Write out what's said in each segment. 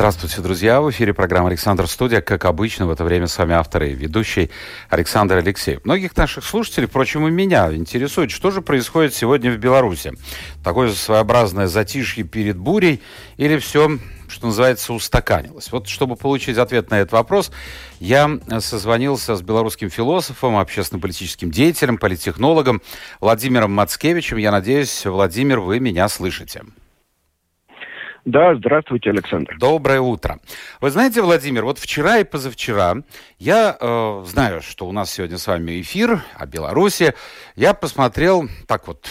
Здравствуйте, друзья! В эфире программа «Александр Студия». Как обычно, в это время с вами автор и ведущий Александр Алексеев. Многих наших слушателей, впрочем, и меня интересует, что же происходит сегодня в Беларуси. Такое своеобразное затишье перед бурей или все что называется, устаканилось. Вот чтобы получить ответ на этот вопрос, я созвонился с белорусским философом, общественно-политическим деятелем, политтехнологом Владимиром Мацкевичем. Я надеюсь, Владимир, вы меня слышите. Да, здравствуйте, Александр. Доброе утро. Вы знаете, Владимир, вот вчера и позавчера я э, знаю, что у нас сегодня с вами эфир о Беларуси. Я посмотрел так вот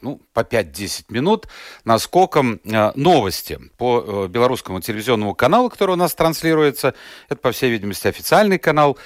ну, по 5-10 минут наскоком э, новости по э, белорусскому телевизионному каналу, который у нас транслируется. Это, по всей видимости, официальный канал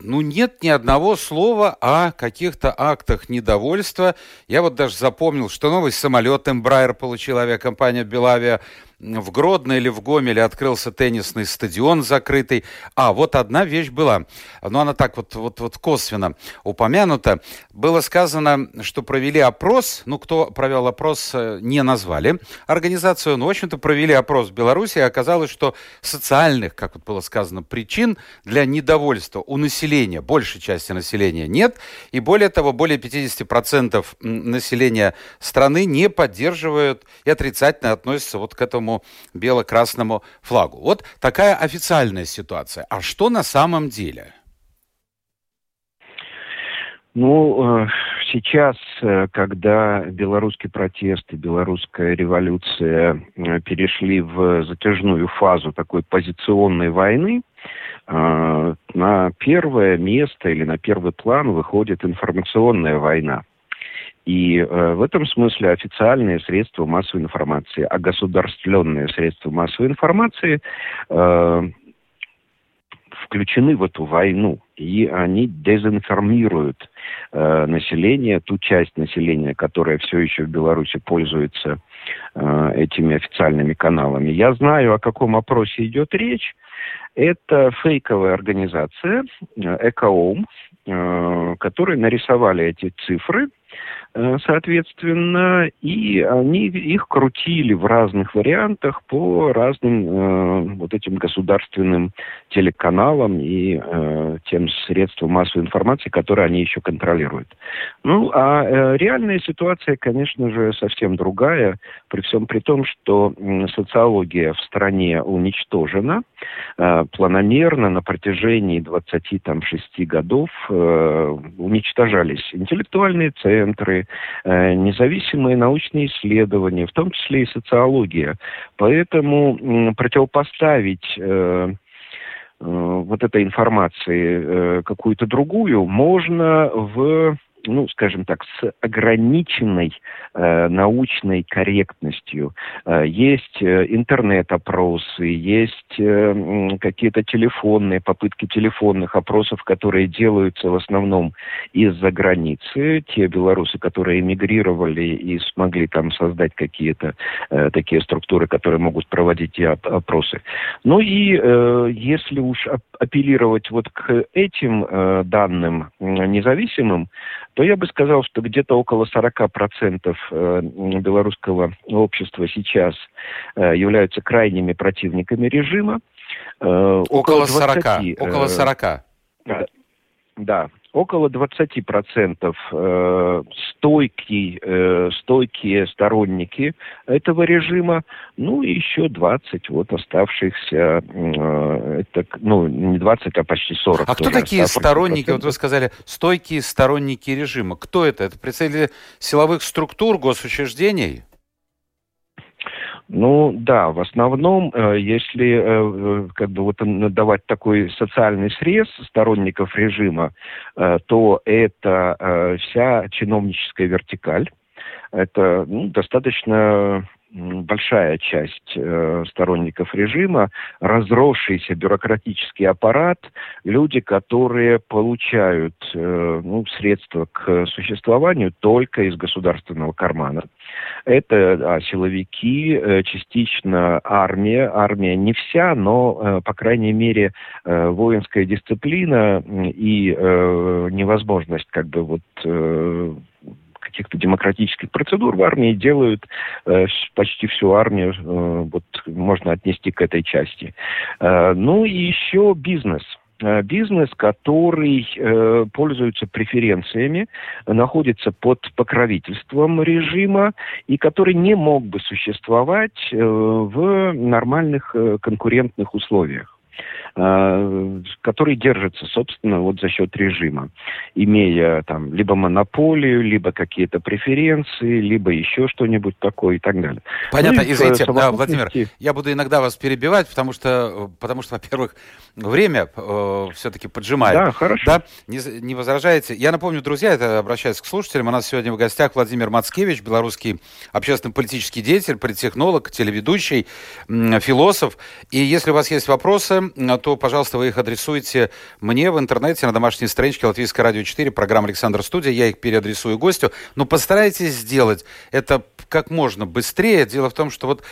ну, нет ни одного слова о каких-то актах недовольства. Я вот даже запомнил, что новый самолет Embraer получила авиакомпания «Белавия», в Гродно или в Гомеле открылся теннисный стадион закрытый. А, вот одна вещь была, но она так вот, вот, вот косвенно упомянута. Было сказано, что провели опрос, ну, кто провел опрос, э, не назвали организацию, но, в общем-то, провели опрос в Беларуси, и оказалось, что социальных, как вот было сказано, причин для недовольства у населения, большей части населения нет, и более того, более 50% населения страны не поддерживают и отрицательно относятся вот к этому этому бело-красному флагу. Вот такая официальная ситуация. А что на самом деле? Ну, э, сейчас, э, когда белорусский протест и белорусская революция э, перешли в затяжную фазу такой позиционной войны, на первое место или на первый план выходит информационная война. И э, в этом смысле официальные средства массовой информации, а государственные средства массовой информации э, включены в эту войну, и они дезинформируют э, население, ту часть населения, которая все еще в Беларуси пользуется э, этими официальными каналами. Я знаю, о каком опросе идет речь. Это фейковая организация э, Экоом, э, которые нарисовали эти цифры соответственно, и они их крутили в разных вариантах по разным э, вот этим государственным телеканалам и э, тем средствам массовой информации, которые они еще контролируют. Ну, а э, реальная ситуация, конечно же, совсем другая, при всем при том, что э, социология в стране уничтожена э, планомерно на протяжении 26 годов э, уничтожались интеллектуальные центры, э, независимые научные исследования, в том числе и социология. Поэтому э, противопоставить э, вот этой информации какую-то другую можно в ну, скажем так, с ограниченной э, научной корректностью. Э, есть э, интернет-опросы, есть э, какие-то телефонные, попытки телефонных опросов, которые делаются в основном из-за границы. Те белорусы, которые эмигрировали и смогли там создать какие-то э, такие структуры, которые могут проводить и опросы. Ну и э, если уж апеллировать вот к этим э, данным независимым, то я бы сказал, что где-то около 40% э, белорусского общества сейчас э, являются крайними противниками режима. Э, около, около 40. 20, около 40. Да, да около 20% э, стойкие, э, стойкие сторонники этого режима, ну и еще 20 вот оставшихся, э, это, ну не 20, а почти 40. А кто такие сторонники, вот вы сказали, стойкие сторонники режима? Кто это? Это представители силовых структур, госучреждений? Ну да, в основном, э, если э, э, как бы вот давать такой социальный срез сторонников режима, то это вся чиновническая вертикаль. Это ну, достаточно большая часть э, сторонников режима, разросшийся бюрократический аппарат, люди, которые получают э, ну, средства к существованию только из государственного кармана. Это а, силовики, э, частично армия, армия не вся, но, э, по крайней мере, э, воинская дисциплина и э, невозможность как бы вот э, каких-то демократических процедур в армии делают э, почти всю армию, э, вот можно отнести к этой части. Э, ну и еще бизнес э, бизнес, который э, пользуется преференциями, находится под покровительством режима и который не мог бы существовать э, в нормальных э, конкурентных условиях. Э, который держится, собственно, вот за счет режима, имея там либо монополию, либо какие-то преференции, либо еще что-нибудь такое и так далее. Понятно, ну, извините, да, Владимир, я буду иногда вас перебивать, потому что, потому что во-первых, время э, все-таки поджимает. Да, хорошо. Да, не, не возражаете. Я напомню, друзья, это обращаюсь к слушателям, у нас сегодня в гостях Владимир Мацкевич, белорусский общественно-политический деятель, политтехнолог, телеведущий, философ. И если у вас есть вопросы, то, пожалуйста, вы их адресуйте мне в интернете на домашней страничке Латвийское радио 4, программа Александр Студия. Я их переадресую гостю. Но постарайтесь сделать это как можно быстрее. Дело в том, что вот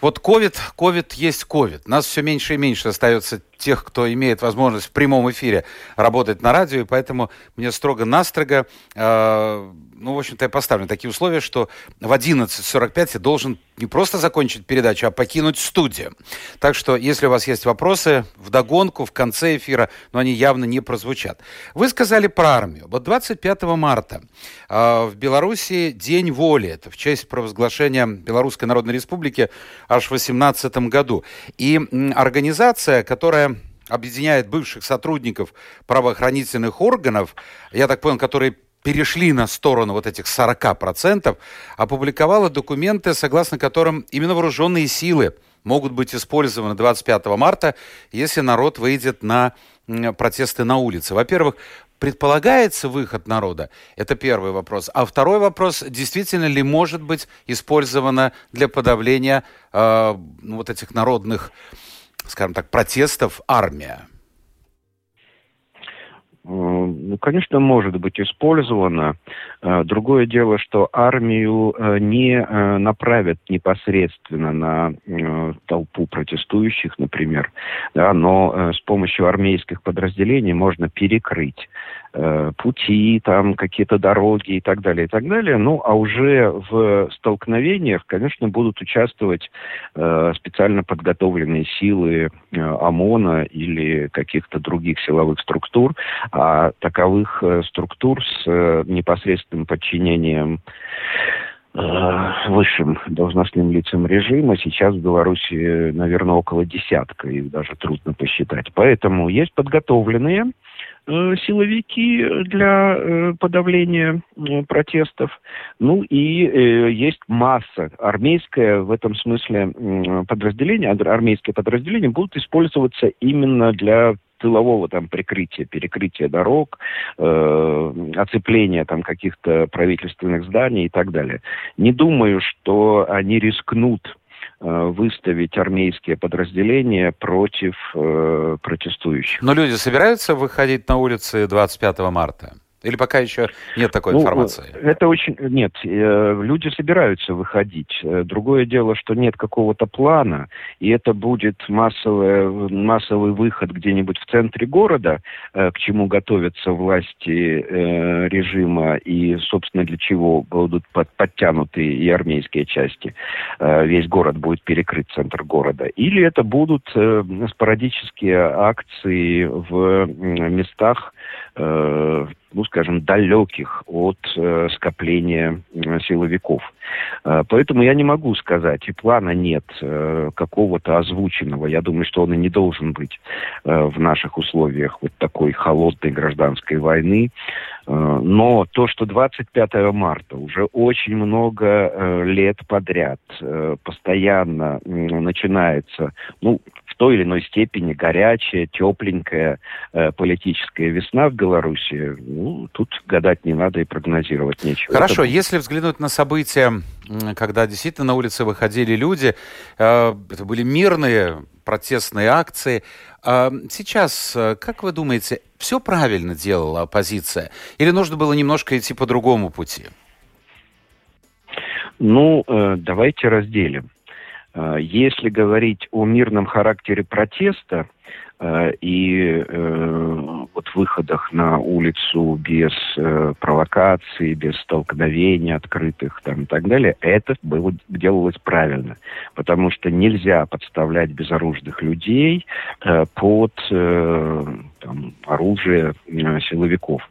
вот ковид, ковид есть ковид. Нас все меньше и меньше остается тех, кто имеет возможность в прямом эфире работать на радио, и поэтому мне строго-настрого, э, ну, в общем-то, я поставлю такие условия, что в 11.45 я должен не просто закончить передачу, а покинуть студию. Так что, если у вас есть вопросы, в догонку, в конце эфира, но они явно не прозвучат. Вы сказали про армию. Вот 25 марта э, в Беларуси День воли. Это в честь провозглашения Белорусской Народной Республики аж в 18 году. И организация, которая объединяет бывших сотрудников правоохранительных органов, я так понял, которые перешли на сторону вот этих 40%, опубликовала документы, согласно которым именно вооруженные силы могут быть использованы 25 марта, если народ выйдет на протесты на улице. Во-первых, предполагается выход народа? Это первый вопрос. А второй вопрос, действительно ли может быть использовано для подавления э, вот этих народных, скажем так, протестов армия? Э, ну, конечно, может быть использовано. Э, другое дело, что армию э, не направят непосредственно на толпу протестующих, например, да, но с помощью армейских подразделений можно перекрыть Э, пути, там какие-то дороги и так далее, и так далее. Ну, а уже в столкновениях, конечно, будут участвовать э, специально подготовленные силы э, ОМОНа или каких-то других силовых структур, а таковых э, структур с э, непосредственным подчинением э, высшим должностным лицам режима сейчас в Беларуси, наверное, около десятка, их даже трудно посчитать. Поэтому есть подготовленные силовики для подавления протестов. Ну и есть масса армейская в этом смысле подразделения, армейские подразделения будут использоваться именно для тылового там прикрытия, перекрытия дорог, э, оцепления там каких-то правительственных зданий и так далее. Не думаю, что они рискнут Э, выставить армейские подразделения против э, протестующих. Но люди собираются выходить на улицы 25 марта? Или пока еще нет такой ну, информации? Это очень... Нет, э, люди собираются выходить. Э, другое дело, что нет какого-то плана, и это будет массовый, массовый выход где-нибудь в центре города, э, к чему готовятся власти режима, и, собственно, для чего будут под, подтянуты и армейские части. Весь город будет перекрыт, центр города. Или это будут спорадические акции в местах, ну, скажем, далеких от э, скопления э, силовиков. Э, поэтому я не могу сказать, и плана нет э, какого-то озвученного. Я думаю, что он и не должен быть э, в наших условиях вот такой холодной гражданской войны. Э, но то, что 25 марта уже очень много э, лет подряд э, постоянно начинается, ну, в той или иной степени горячая, тепленькая политическая весна в Беларуси, ну, тут гадать не надо и прогнозировать нечего. Хорошо, Это... если взглянуть на события, когда действительно на улицы выходили люди, это были мирные протестные акции. А сейчас, э, как вы думаете, все правильно делала оппозиция? Или нужно было немножко идти по другому пути? Ну, э, давайте разделим. Э, если говорить о мирном характере протеста, Э, и э, вот выходах на улицу без э, провокаций, без столкновений открытых там, и так далее, это было, делалось правильно. Потому что нельзя подставлять безоружных людей под там, оружие силовиков.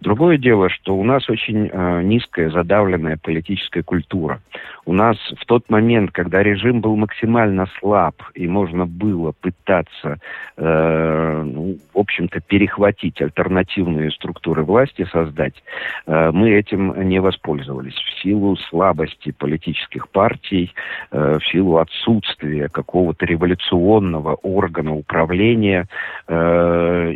Другое дело, что у нас очень э, низкая задавленная политическая культура. У нас в тот момент, когда режим был максимально слаб и можно было пытаться, э, ну, в общем-то, перехватить альтернативные структуры власти, создать, э, мы этим не воспользовались в силу слабости политических партий, э, в силу отсутствия какого-то революционного органа управления. Э,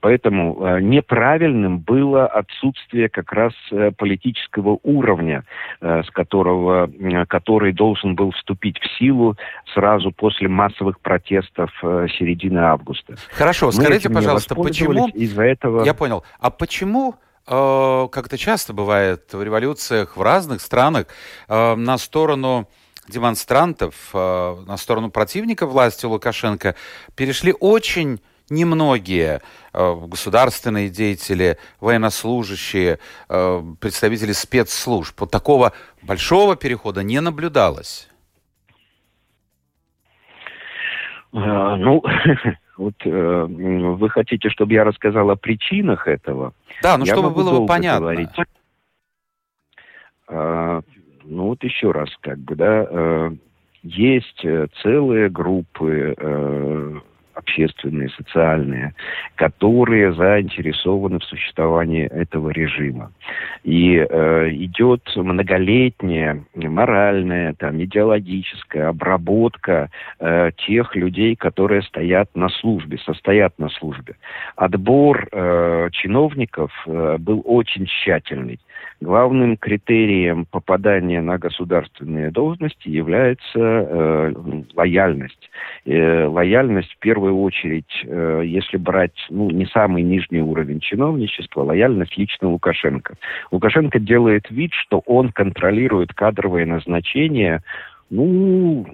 Поэтому э, неправильным было отсутствие как раз э, политического уровня, э, с которого, который должен был вступить в силу сразу после массовых протестов середины августа. Хорошо, Мы скажите, пожалуйста, почему... Из-за этого... Я понял. А почему как это часто бывает в революциях в разных странах, на сторону демонстрантов, на сторону противника власти Лукашенко перешли очень немногие э, государственные деятели, военнослужащие, э, представители спецслужб. Вот такого большого перехода не наблюдалось. А, ну, вот э, вы хотите, чтобы я рассказал о причинах этого? Да, ну чтобы было бы понятно. Говорить. А, ну вот еще раз, как бы, да, э, есть целые группы э, общественные, социальные, которые заинтересованы в существовании этого режима. И э, идет многолетняя моральная, там, идеологическая обработка э, тех людей, которые стоят на службе, состоят на службе. Отбор э, чиновников э, был очень тщательный. Главным критерием попадания на государственные должности является э, лояльность. Э, лояльность в первую очередь, э, если брать ну, не самый нижний уровень чиновничества, лояльность лично Лукашенко. Лукашенко делает вид, что он контролирует кадровые назначения, ну,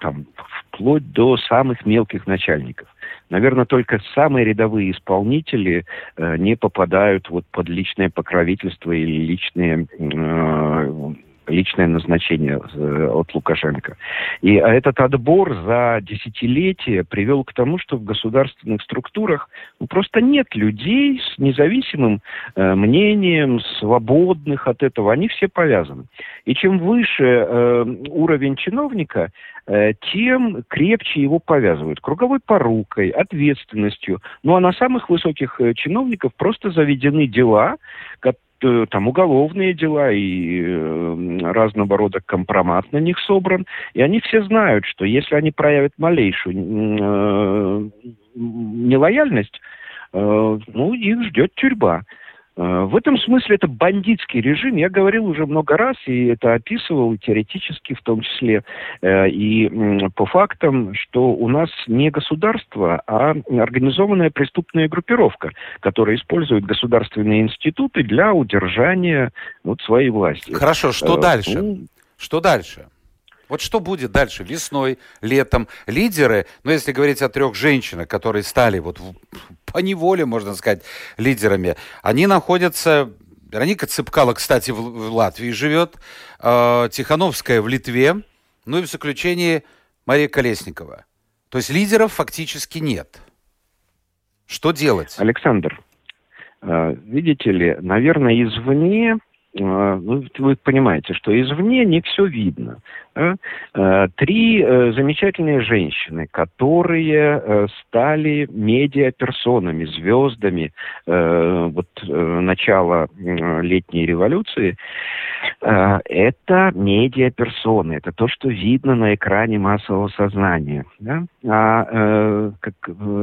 там, вплоть до самых мелких начальников. Наверное, только самые рядовые исполнители э, не попадают вот под личное покровительство или личные э, личное назначение э, от Лукашенко. И этот отбор за десятилетия привел к тому, что в государственных структурах ну, просто нет людей с независимым э, мнением, свободных от этого. Они все повязаны. И чем выше э, уровень чиновника, э, тем крепче его повязывают. Круговой порукой, ответственностью. Ну а на самых высоких э, чиновников просто заведены дела, там уголовные дела и э, разного рода компромат на них собран, и они все знают, что если они проявят малейшую э, нелояльность, э, ну, их ждет тюрьма. Э, в этом смысле это бандитский режим. Я говорил уже много раз, и это описывал теоретически в том числе, э, и по фактам, что у нас не государство, а организованная преступная группировка, которая использует государственные институты для удержания вот, своей власти. Хорошо, что э, дальше? Ну, что дальше? Вот что будет дальше, весной, летом? Лидеры, ну, если говорить о трех женщинах, которые стали вот по неволе, можно сказать, лидерами, они находятся... Вероника Цыпкала, кстати, в, в Латвии живет, э, Тихановская в Литве, ну и в заключении Мария Колесникова. То есть лидеров фактически нет. Что делать? Александр, э, видите ли, наверное, извне ну, вы понимаете, что извне не все видно. Э, три э, замечательные женщины, которые э, стали медиаперсонами, звездами вот, начала летней революции, это медиаперсоны, это то, что видно на экране массового сознания. Да? А как,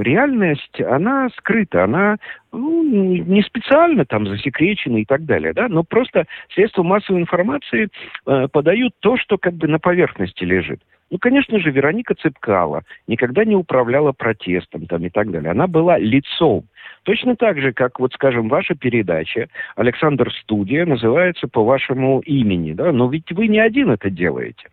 реальность, она скрыта, она ну, не специально там засекречена и так далее, да, но просто средства массовой информации подают то, что как бы на поверхности лежит. Ну, конечно же, Вероника Цепкала никогда не управляла протестом там и так далее. Она была лицом. Точно так же, как, вот, скажем, ваша передача «Александр Студия» называется по вашему имени, да, но ведь вы не один это делаете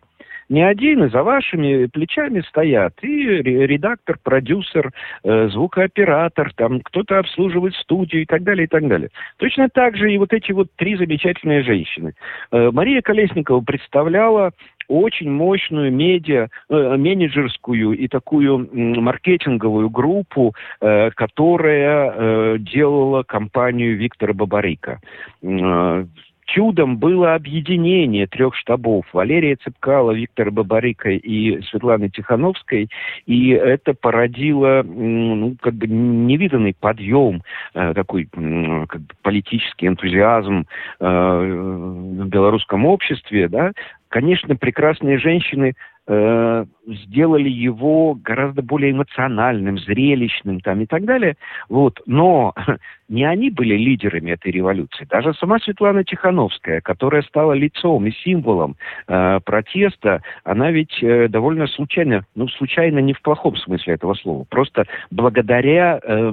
не один, и за вашими плечами стоят и редактор, продюсер, э, звукооператор, там кто-то обслуживает студию и так далее, и так далее. Точно так же и вот эти вот три замечательные женщины. Э, Мария Колесникова представляла очень мощную медиа, э, менеджерскую и такую маркетинговую группу, э, которая э, делала компанию Виктора Бабарика. Э, чудом было объединение трех штабов Валерия Цепкала, Виктора Бабарика и Светланы Тихановской, и это породило ну, как бы невиданный подъем, э, такой как бы политический энтузиазм э, в белорусском обществе, да, Конечно, прекрасные женщины э, сделали его гораздо более эмоциональным, зрелищным там и так далее. Вот. Но не они были лидерами этой революции. Даже сама Светлана Тихановская, которая стала лицом и символом э, протеста, она ведь э, довольно случайно, ну, случайно не в плохом смысле этого слова, просто благодаря э,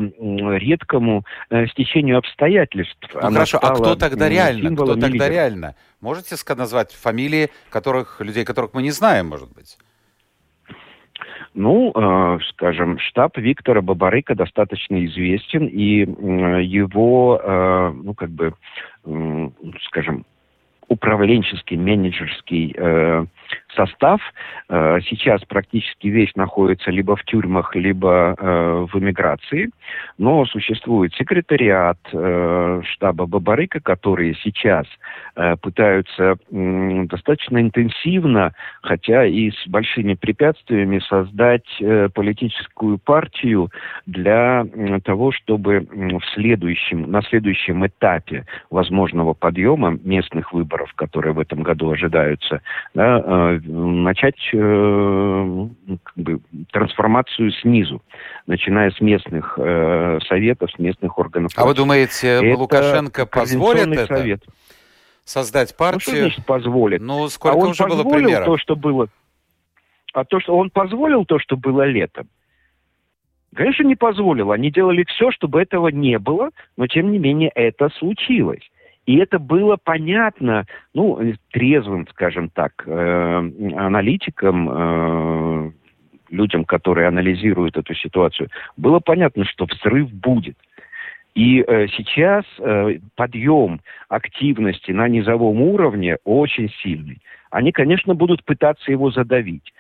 редкому э, стечению обстоятельств. Ну, хорошо, а кто тогда реально? Кто тогда лидера. реально? Можете назвать фамилии которых, людей, которых мы не знаем, может быть? Ну, э, скажем, штаб Виктора Бабарыка достаточно известен, и э, его, э, ну, как бы, э, скажем, управленческий, менеджерский э, состав. Э, сейчас практически весь находится либо в тюрьмах, либо э, в эмиграции, но существует секретариат э, штаба Бабарыка, которые сейчас пытаются достаточно интенсивно, хотя и с большими препятствиями, создать политическую партию для того, чтобы в следующем, на следующем этапе возможного подъема местных выборов, которые в этом году ожидаются, да, начать э, как бы, трансформацию снизу, начиная с местных э, советов, с местных органов. А вы думаете, это Лукашенко позволит это? Совет. Создать партию? Ну, что значит позволит? Ну, сколько а он уже было примеров? то, что было... А то, что он позволил то, что было летом, Конечно, не позволил. Они делали все, чтобы этого не было, но тем не менее это случилось. И это было понятно, ну, трезвым, скажем так, э, аналитикам, э, людям, которые анализируют эту ситуацию, было понятно, что взрыв будет. И э, сейчас э, подъем активности на низовом уровне очень сильный. Они, конечно, будут пытаться его задавить.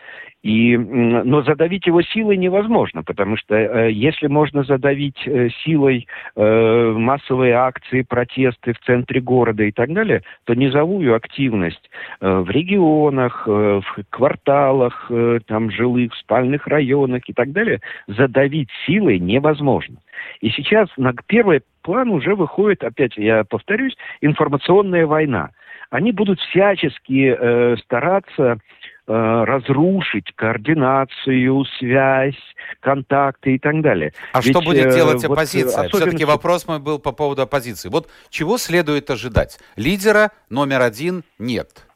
И, но задавить его силой невозможно, потому что э, если можно задавить э, силой э, массовые акции, протесты в центре города и так далее, то низовую активность э, в регионах, э, в кварталах, э, там жилых, спальных районах и так далее задавить силой невозможно. И сейчас на первый план уже выходит, опять я повторюсь, информационная война. Они будут всячески э, стараться Э, разрушить координацию, связь, контакты и так далее. А Ведь, что будет делать э, оппозиция? Вот, Все-таки вопрос мой был по поводу оппозиции. Вот чего следует ожидать? Лидера номер один нет.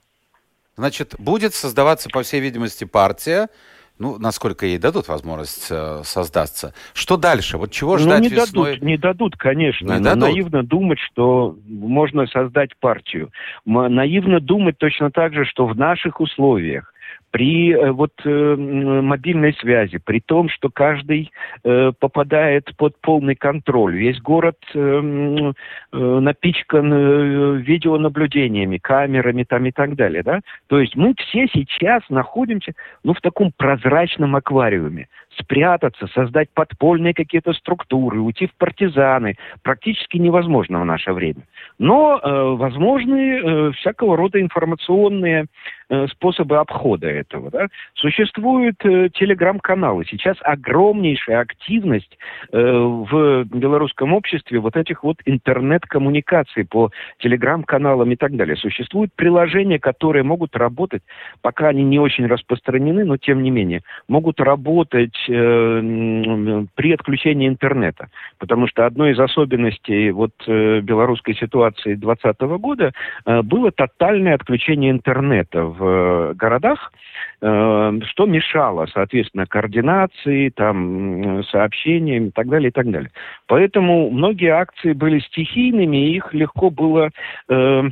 Значит, будет создаваться, по всей видимости, партия, ну, насколько ей дадут возможность э, создаться. Что дальше? Вот чего ну, ждать ну, не весной? Дадут, не дадут, конечно. Не дадут. Наивно думать, что можно создать партию. Наивно думать точно так же, что в наших условиях при э, вот э, мобильной связи, при том, что каждый э, попадает под полный контроль, весь город э, э, напичкан э, видеонаблюдениями, камерами там и так далее, да? То есть мы все сейчас находимся, ну, в таком прозрачном аквариуме. Спрятаться, создать подпольные какие-то структуры, уйти в партизаны практически невозможно в наше время. Но э, возможны э, всякого рода информационные э, способы обхода этого. Да? Существуют э, телеграм-каналы. Сейчас огромнейшая активность э, в белорусском обществе вот этих вот интернет-коммуникаций по телеграм-каналам и так далее. Существуют приложения, которые могут работать, пока они не очень распространены, но тем не менее, могут работать э, при отключении интернета. Потому что одной из особенностей вот э, белорусской ситуации 2020 года э, было тотальное отключение интернета в э, городах, э, что мешало, соответственно, координации, там, сообщениям и так далее, и так далее. Поэтому многие акции были стихийными, и их легко было э,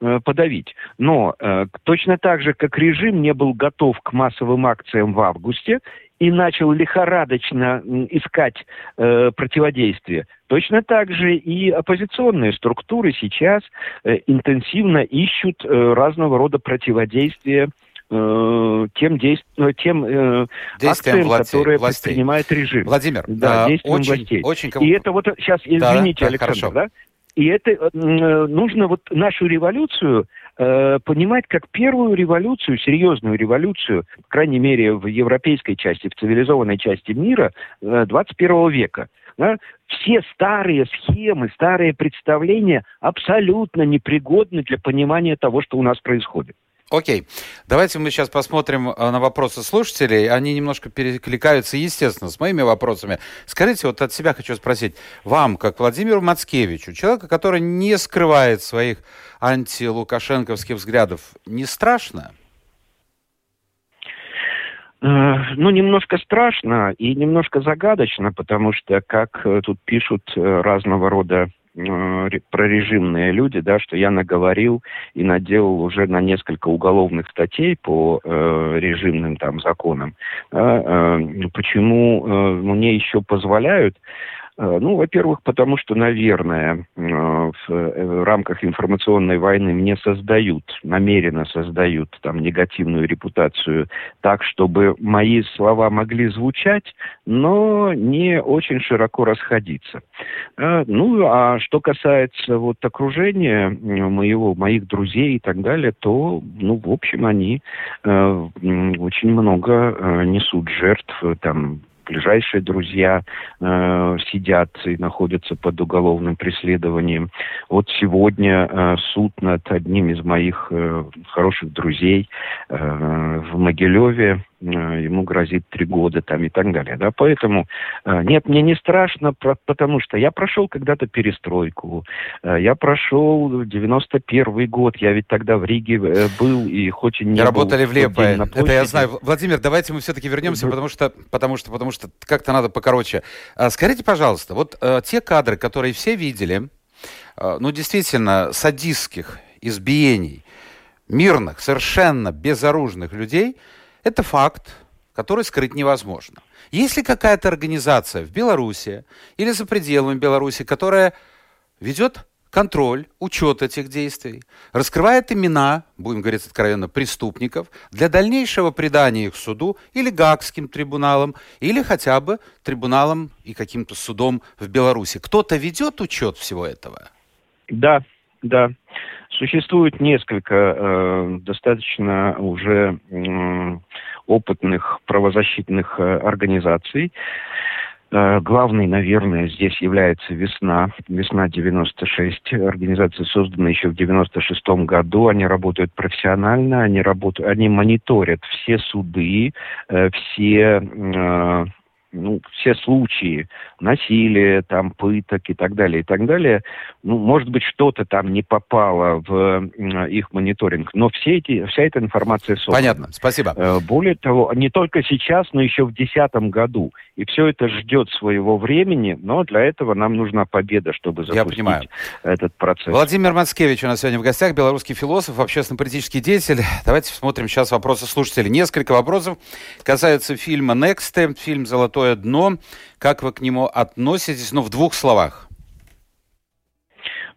подавить. Но э, точно так же, как режим не был готов к массовым акциям в августе, и начал лихорадочно искать э, противодействие. Точно так же и оппозиционные структуры сейчас э, интенсивно ищут э, разного рода противодействия э, тем, действ... Э, тем э, акциям, властей, которые властей. предпринимает режим. Владимир, да, э, действиям очень, властей. Очень... И это вот сейчас, извините, да, Александр, хорошо. да? И это э, нужно вот нашу революцию э, понимать как первую революцию, серьезную революцию, по крайней мере, в европейской части, в цивилизованной части мира э, 21 века. Да? Все старые схемы, старые представления абсолютно непригодны для понимания того, что у нас происходит. Окей. Давайте мы сейчас посмотрим э, на вопросы слушателей. Они немножко перекликаются, естественно, с моими вопросами. Скажите, вот от себя хочу спросить. Вам, как Владимиру Мацкевичу, человека, который не скрывает своих антилукашенковских взглядов, не страшно? Э, ну, немножко страшно и немножко загадочно, потому что, как э, тут пишут разного рода прорежимные люди, да, что я наговорил и наделал уже на несколько уголовных статей по э, режимным там законам. Да, э, почему э, мне еще позволяют ну, во-первых, потому что, наверное, э, э, в рамках информационной войны мне создают, намеренно создают там негативную репутацию так, чтобы мои слова могли звучать, но не очень широко расходиться. Ну, а что касается вот окружения моего, моих друзей и так далее, то, ну, в общем, они очень много несут жертв там ближайшие друзья э, сидят и находятся под уголовным преследованием. Вот сегодня э, суд над одним из моих э, хороших друзей э, в Могилеве ему грозит три года там и так далее. Да? Поэтому э, нет, мне не страшно, потому что я прошел когда-то перестройку, э, я прошел 91 год, я ведь тогда в Риге был и хоть и не Работали был в Лепое, это я знаю. Владимир, давайте мы все-таки вернемся, да. потому что, потому что, потому что как-то надо покороче. Скажите, пожалуйста, вот те кадры, которые все видели, ну, действительно, садистских избиений, мирных, совершенно безоружных людей – это факт, который скрыть невозможно. Есть ли какая-то организация в Беларуси или за пределами Беларуси, которая ведет контроль, учет этих действий, раскрывает имена, будем говорить откровенно, преступников для дальнейшего предания их суду или Гаагским трибуналам, или хотя бы трибуналам и каким-то судом в Беларуси. Кто-то ведет учет всего этого? Да, да. Существует несколько э, достаточно уже э, опытных правозащитных э, организаций. Э, главной, наверное, здесь является «Весна». «Весна 96». Организация создана еще в 96 году. Они работают профессионально, они, работают, они мониторят все суды, э, все ну, все случаи насилия, там, пыток и так далее, и так далее, ну, может быть, что-то там не попало в их мониторинг, но все эти, вся эта информация собрана. Понятно, спасибо. Э, более того, не только сейчас, но еще в 2010 году. И все это ждет своего времени, но для этого нам нужна победа, чтобы запустить этот процесс. Владимир Мацкевич у нас сегодня в гостях, белорусский философ, общественно-политический деятель. Давайте смотрим сейчас вопросы слушателей. Несколько вопросов касаются фильма «Next», фильм «Золотой золотое дно. Как вы к нему относитесь? Ну, в двух словах.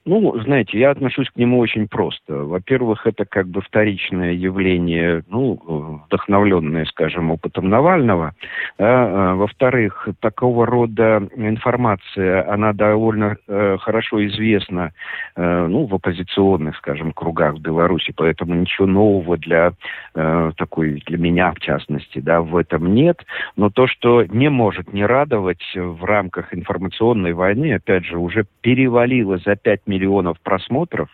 Ну, знаете, я отношусь к нему очень просто. Во-первых, это как бы вторичное явление, ну, вдохновленное, скажем, опытом Навального. А, во-вторых, такого рода информация, она довольно э, хорошо известна, э, ну, в оппозиционных, скажем, кругах в Беларуси, поэтому ничего нового для э, такой, для меня, в частности, да, в этом нет. Но то, что не может не радовать в рамках информационной войны, опять же, уже перевалило за 5 миллионов просмотров.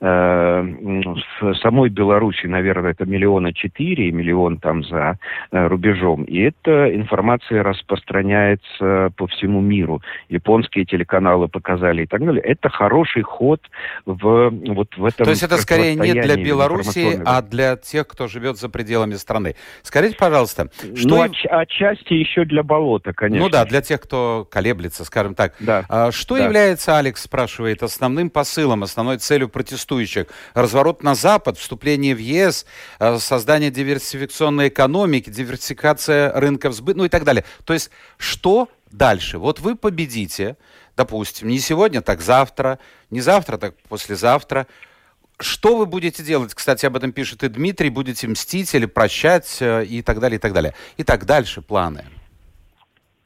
Э, в самой Беларуси, наверное, это миллиона четыре, миллион там за э, рубежом. И эта информация распространяется по всему миру. Японские телеканалы показали и так далее. Это хороший ход в вот в этом То есть это скорее не для Беларуси, а для тех, кто живет за пределами страны. Скажите, пожалуйста, что... Ну, отч- отчасти еще для болота, конечно. Ну да, для тех, кто колеблется, скажем так. Да. А, что да. является, Алекс спрашивает, основным посылом, основной целью протестующих? Разворот на Запад, вступление в ЕС, э, создание диверсификационной экономики, диверсификация рынков сбыта, ну и так далее. То есть что дальше? Вот вы победите, допустим, не сегодня, так завтра, не завтра, так послезавтра. Что вы будете делать? Кстати, об этом пишет и Дмитрий. Будете мстить или прощать э, и так далее, и так далее. Итак, дальше планы.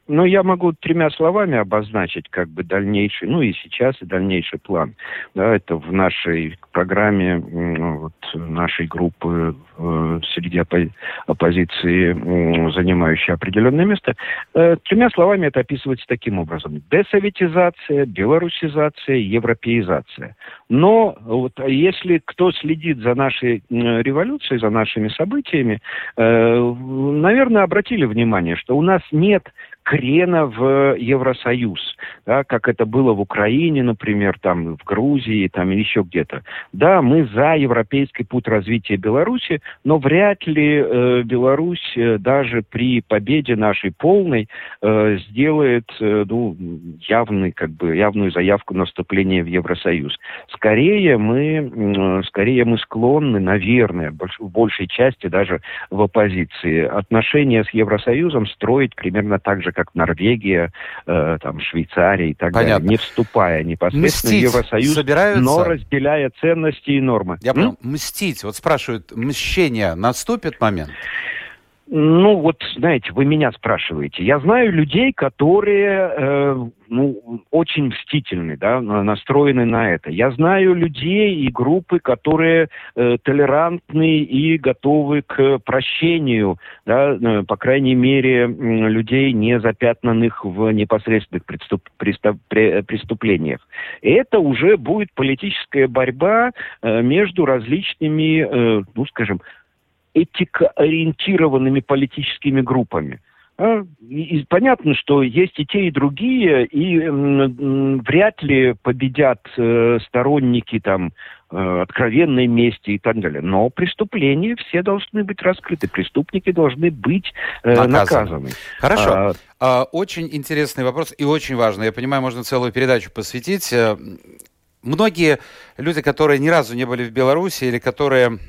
Ну, я могу тремя словами обозначить как бы дальнейший, ну и сейчас и дальнейший план. Да, это в нашей программе вот, нашей группы э, среди оппо- оппозиции, э, занимающей определенное место. Э, тремя словами это описывается таким образом. Десоветизация, белорусизация, европеизация. Но вот если кто следит за нашей революцией, за нашими событиями, э, наверное, обратили внимание, что у нас нет крена в Евросоюз, да, как это было в Украине, например, там в Грузии, там или еще где-то. Да, мы за европейский путь развития Беларуси, но вряд ли э, Беларусь э, даже при победе нашей полной э, сделает э, ну, явный, как бы, явную заявку на вступление в Евросоюз. Скорее мы, скорее мы склонны, наверное, в большей части даже в оппозиции отношения с Евросоюзом строить примерно так же, как Норвегия, э, там, Швейцария и так Понятно. далее, не вступая непосредственно Мстить в Евросоюз, собираются... но разделяя ценности и нормы. Я понял. Мстить. Вот спрашивают, мщение наступит момент? Ну, вот, знаете, вы меня спрашиваете. Я знаю людей, которые, э, ну, очень мстительны, да, настроены на это. Я знаю людей и группы, которые э, толерантны и готовы к прощению, да, э, по крайней мере, людей, не запятнанных в непосредственных преступ, преступ, преступлениях. И это уже будет политическая борьба э, между различными, э, ну, скажем, этикоориентированными политическими группами. А, и, и понятно, что есть и те, и другие, и м, вряд ли победят э, сторонники там э, откровенной мести и так далее. Но преступления все должны быть раскрыты, преступники должны быть э, наказаны. наказаны. Хорошо. А, а, очень интересный вопрос и очень важный. Я понимаю, можно целую передачу посвятить. Многие люди, которые ни разу не были в Беларуси или которые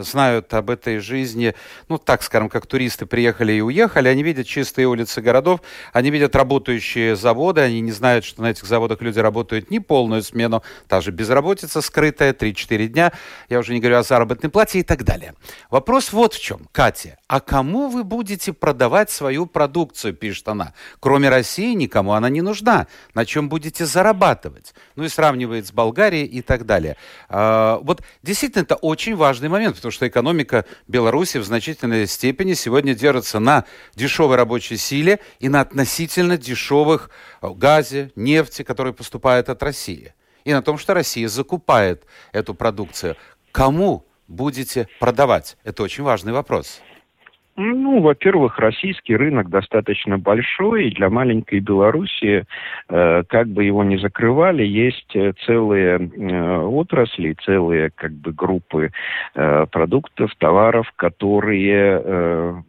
знают об этой жизни, ну, так скажем, как туристы приехали и уехали, они видят чистые улицы городов, они видят работающие заводы, они не знают, что на этих заводах люди работают не полную смену, та же безработица скрытая, 3-4 дня, я уже не говорю о заработной плате и так далее. Вопрос вот в чем. Катя, а кому вы будете продавать свою продукцию, пишет она. Кроме России никому она не нужна. На чем будете зарабатывать? Ну и сравнивает с Болгарией и так далее. А, вот действительно это очень важный момент, потому что экономика Беларуси в значительной степени сегодня держится на дешевой рабочей силе и на относительно дешевых э, газе, нефти, которые поступают от России. И на том, что Россия закупает эту продукцию. Кому будете продавать? Это очень важный вопрос. Ну, во-первых, российский рынок достаточно большой, и для маленькой Белоруссии, э, как бы его ни закрывали, есть э, целые э, отрасли, целые как бы группы продуктов, товаров, которые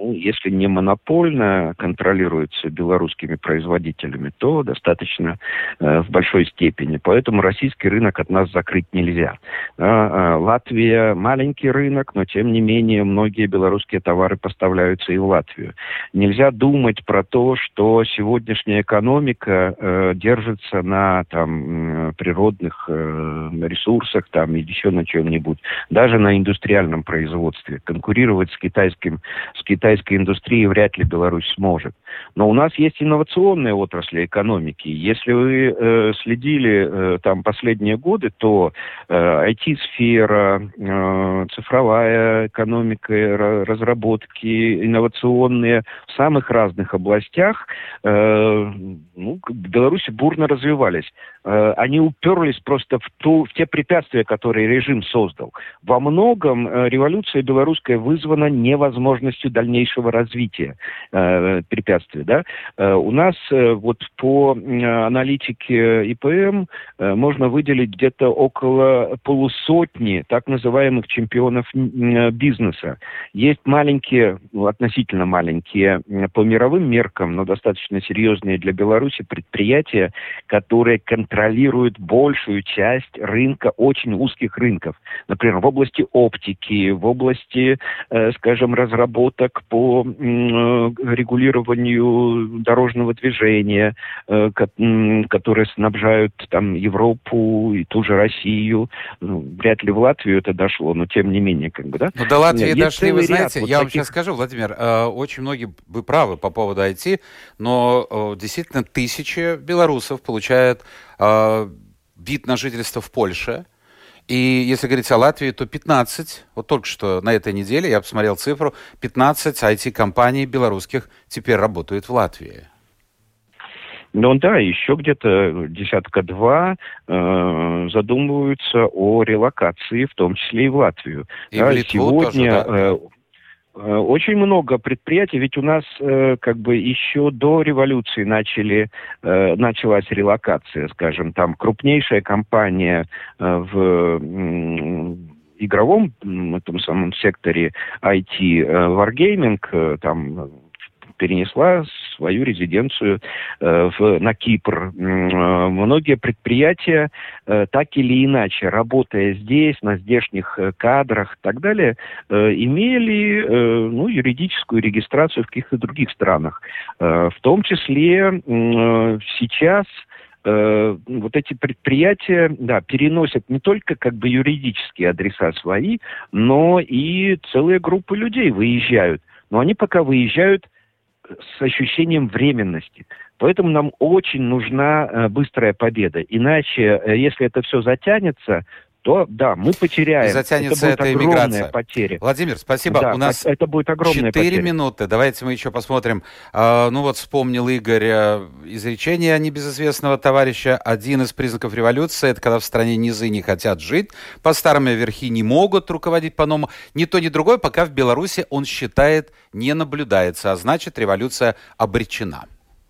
ну, если не монопольно контролируется белорусскими производителями, то достаточно э, в большой степени. Поэтому российский рынок от нас закрыть нельзя. А, а, Латвия маленький рынок, но тем не менее многие белорусские товары поставляются и в Латвию. Нельзя думать про то, что сегодняшняя экономика э, держится на там, природных э, ресурсах там или еще на чем-нибудь, даже на индустриальном производстве. Конкурировать с китайским, с китайской индустрией вряд ли Беларусь сможет. Но у нас есть инновационные отрасли экономики. Если вы э, следили э, там последние годы, то э, IT-сфера, э, цифровая экономика, разработки инновационные в самых разных областях э, ну, в Беларуси бурно развивались. Э, они уперлись просто в, ту, в те препятствия, которые режим создал. Во многом э, революция белорусская вызвана невозможностью дальнейшего развития э, препятствий. Да? Э, у нас э, вот по аналитике ИПМ э, можно выделить где-то около полусотни так называемых чемпионов э, бизнеса. Есть маленькие, ну, относительно маленькие по мировым меркам, но достаточно серьезные для Беларуси предприятия, которые контролируют большую часть рынка, очень узких рынков. Например, в области оптики, в области, э, скажем, разработок по э, регулированию дорожного движения, э, которые снабжают там Европу и ту же Россию. Ну, вряд ли в Латвию это дошло, но тем не менее, как бы, да? Ну, до Латвии Есть дошли, вы знаете, вот я таких... вам сейчас скажу, Владимир, э, очень многие, вы правы по поводу IT, но э, действительно тысячи белорусов получают э, вид на жительство в Польше, и если говорить о Латвии, то 15, вот только что на этой неделе я посмотрел цифру, 15 IT-компаний белорусских теперь работают в Латвии. Ну да, еще где-то десятка-два э, задумываются о релокации, в том числе и в Латвию. И да, в Литву сегодня, тоже, да? Э, очень много предприятий, ведь у нас э, как бы еще до революции начали, э, началась релокация, скажем, там крупнейшая компания э, в игровом этом самом секторе IT, э, Wargaming, э, там перенесла свою резиденцию э, в, на Кипр. Э, многие предприятия э, так или иначе, работая здесь, на здешних э, кадрах и так далее, э, имели э, ну, юридическую регистрацию в каких-то других странах. Э, в том числе э, сейчас э, вот эти предприятия, да, переносят не только как бы юридические адреса свои, но и целые группы людей выезжают. Но они пока выезжают с ощущением временности. Поэтому нам очень нужна э, быстрая победа. Иначе, э, если это все затянется, то да, мы потеряем. И затянется это эта иммиграция. Потеря. Владимир, спасибо. Да, У нас это будет огромная 4 потеря. минуты. Давайте мы еще посмотрим. А, ну вот вспомнил Игорь э, изречение небезызвестного товарища. Один из признаков революции – это когда в стране низы не хотят жить, по старым верхи не могут руководить по-новому. Ни то, ни другое, пока в Беларуси он считает не наблюдается, а значит революция обречена.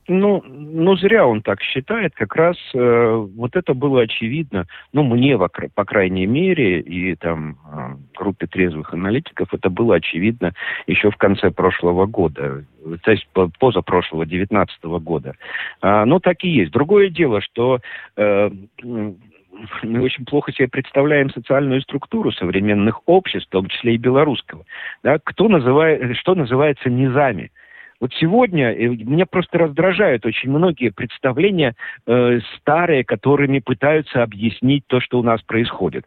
Ну, ну, зря он так считает. Как раз э, вот это было очевидно. Ну, мне, по крайней мере, и там э, группе трезвых аналитиков это было очевидно еще в конце прошлого года. То есть позапрошлого, 2019 года. А, ну, так и есть. Другое дело, что... Э, мы очень плохо себе представляем социальную структуру современных обществ, в том числе и белорусского. Да? Кто называет, что называется низами? Вот сегодня меня просто раздражают очень многие представления э, старые, которыми пытаются объяснить то, что у нас происходит.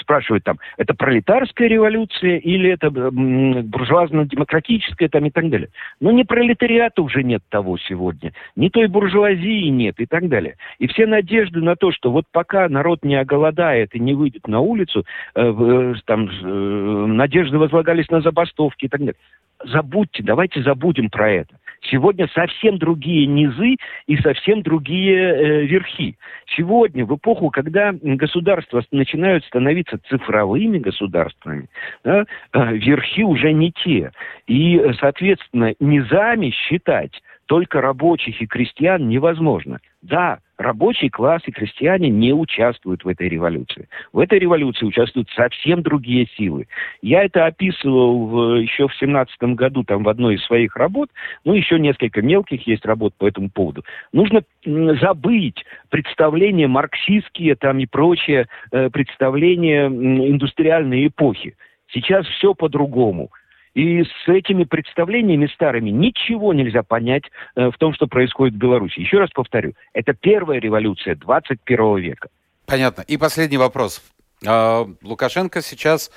Спрашивают там, это пролетарская революция или это буржуазно-демократическая там и так далее. Но не пролетариата уже нет того сегодня, ни той буржуазии нет и так далее. И все надежды на то, что вот пока народ не оголодает и не выйдет на улицу, э, э, там э, надежды возлагались на забастовки и так далее забудьте, давайте забудем про это. Сегодня совсем другие низы и совсем другие э, верхи. Сегодня, в эпоху, когда государства начинают становиться цифровыми государствами, да, э, верхи уже не те. И, соответственно, низами считать только рабочих и крестьян невозможно. Да, рабочий класс и крестьяне не участвуют в этой революции. В этой революции участвуют совсем другие силы. Я это описывал в, еще в семнадцатом году там в одной из своих работ, ну еще несколько мелких есть работ по этому поводу. Нужно забыть представления марксистские там и прочие э, представления индустриальной эпохи. Сейчас все по-другому. И с этими представлениями старыми ничего нельзя понять э, в том, что происходит в Беларуси. Еще раз повторю, это первая революция 21 века. Понятно. И последний вопрос. А, Лукашенко сейчас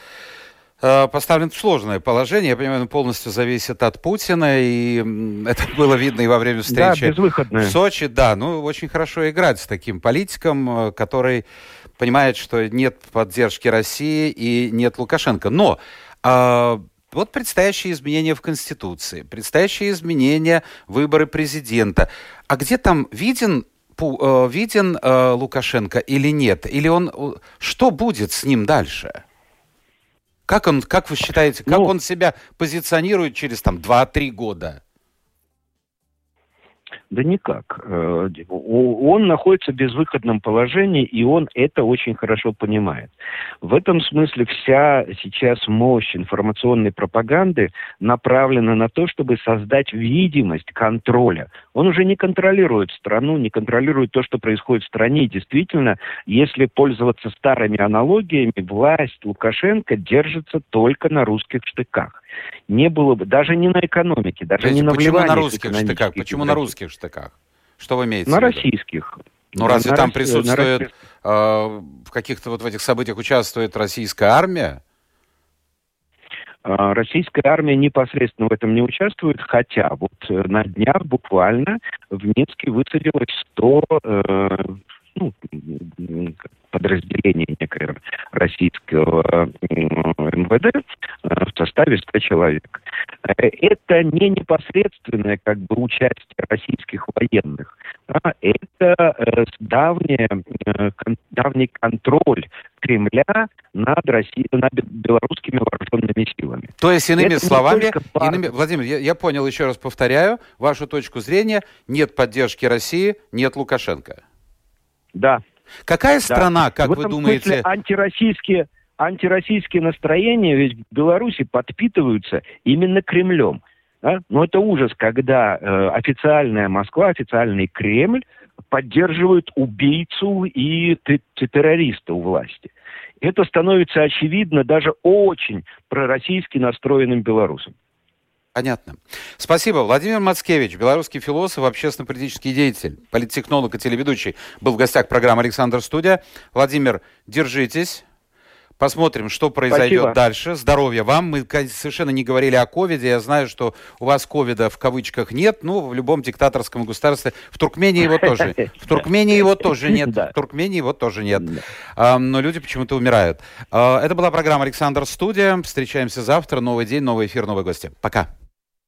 а, поставлен в сложное положение. Я понимаю, он полностью зависит от Путина, и это было видно и во время встречи да, в Сочи. Да, ну, очень хорошо играть с таким политиком, э, который понимает, что нет поддержки России и нет Лукашенко. Но а, вот предстоящие изменения в Конституции, предстоящие изменения выборы президента. А где там виден э, виден э, Лукашенко или нет? Или он что будет с ним дальше? Как он, как вы считаете, как ну, он себя позиционирует через там 2-3 года? Да никак. Э, он находится в безвыходном положении, и он это очень хорошо понимает. В этом смысле вся сейчас мощь информационной пропаганды направлена на то, чтобы создать видимость контроля. Он уже не контролирует страну, не контролирует то, что происходит в стране. И действительно, если пользоваться старыми аналогиями, власть Лукашенко держится только на русских штыках не было бы, даже не на экономике, даже не на Почему на русских штыках? Почему на русских штыках? Что вы имеете На российских. Ну разве на там присутствует, э, в каких-то вот в этих событиях участвует российская армия? А, российская армия непосредственно в этом не участвует, хотя вот э, на днях буквально в Минске высадилось 100 э, ну, подразделение некое российского МВД э, в составе 100 человек. Э, это не непосредственное как бы участие российских военных, а это э, давнее, давний контроль Кремля над, Россией, над белорусскими вооруженными силами. То есть, иными это словами, иными, Владимир, я, я понял, еще раз повторяю, вашу точку зрения, нет поддержки России, нет Лукашенко. Да. Какая страна, как вы думаете... Смысле антироссийские, антироссийские настроения ведь в Беларуси подпитываются именно Кремлем. Да? Но это ужас, когда э, официальная Москва, официальный Кремль поддерживают убийцу и террориста у власти. Это становится очевидно даже очень пророссийски настроенным белорусам. Понятно. Спасибо. Владимир Мацкевич, белорусский философ, общественно-политический деятель, политтехнолог и телеведущий, был в гостях программы «Александр Студия». Владимир, держитесь. Посмотрим, что произойдет Спасибо. дальше. Здоровья вам. Мы совершенно не говорили о ковиде. Я знаю, что у вас ковида в кавычках нет. Ну, в любом диктаторском государстве. В Туркмении его тоже. В Туркмении его тоже нет. В Туркмении его тоже нет. Но люди почему-то умирают. А, это была программа «Александр Студия». Встречаемся завтра. Новый день, новый эфир, новые гости. Пока.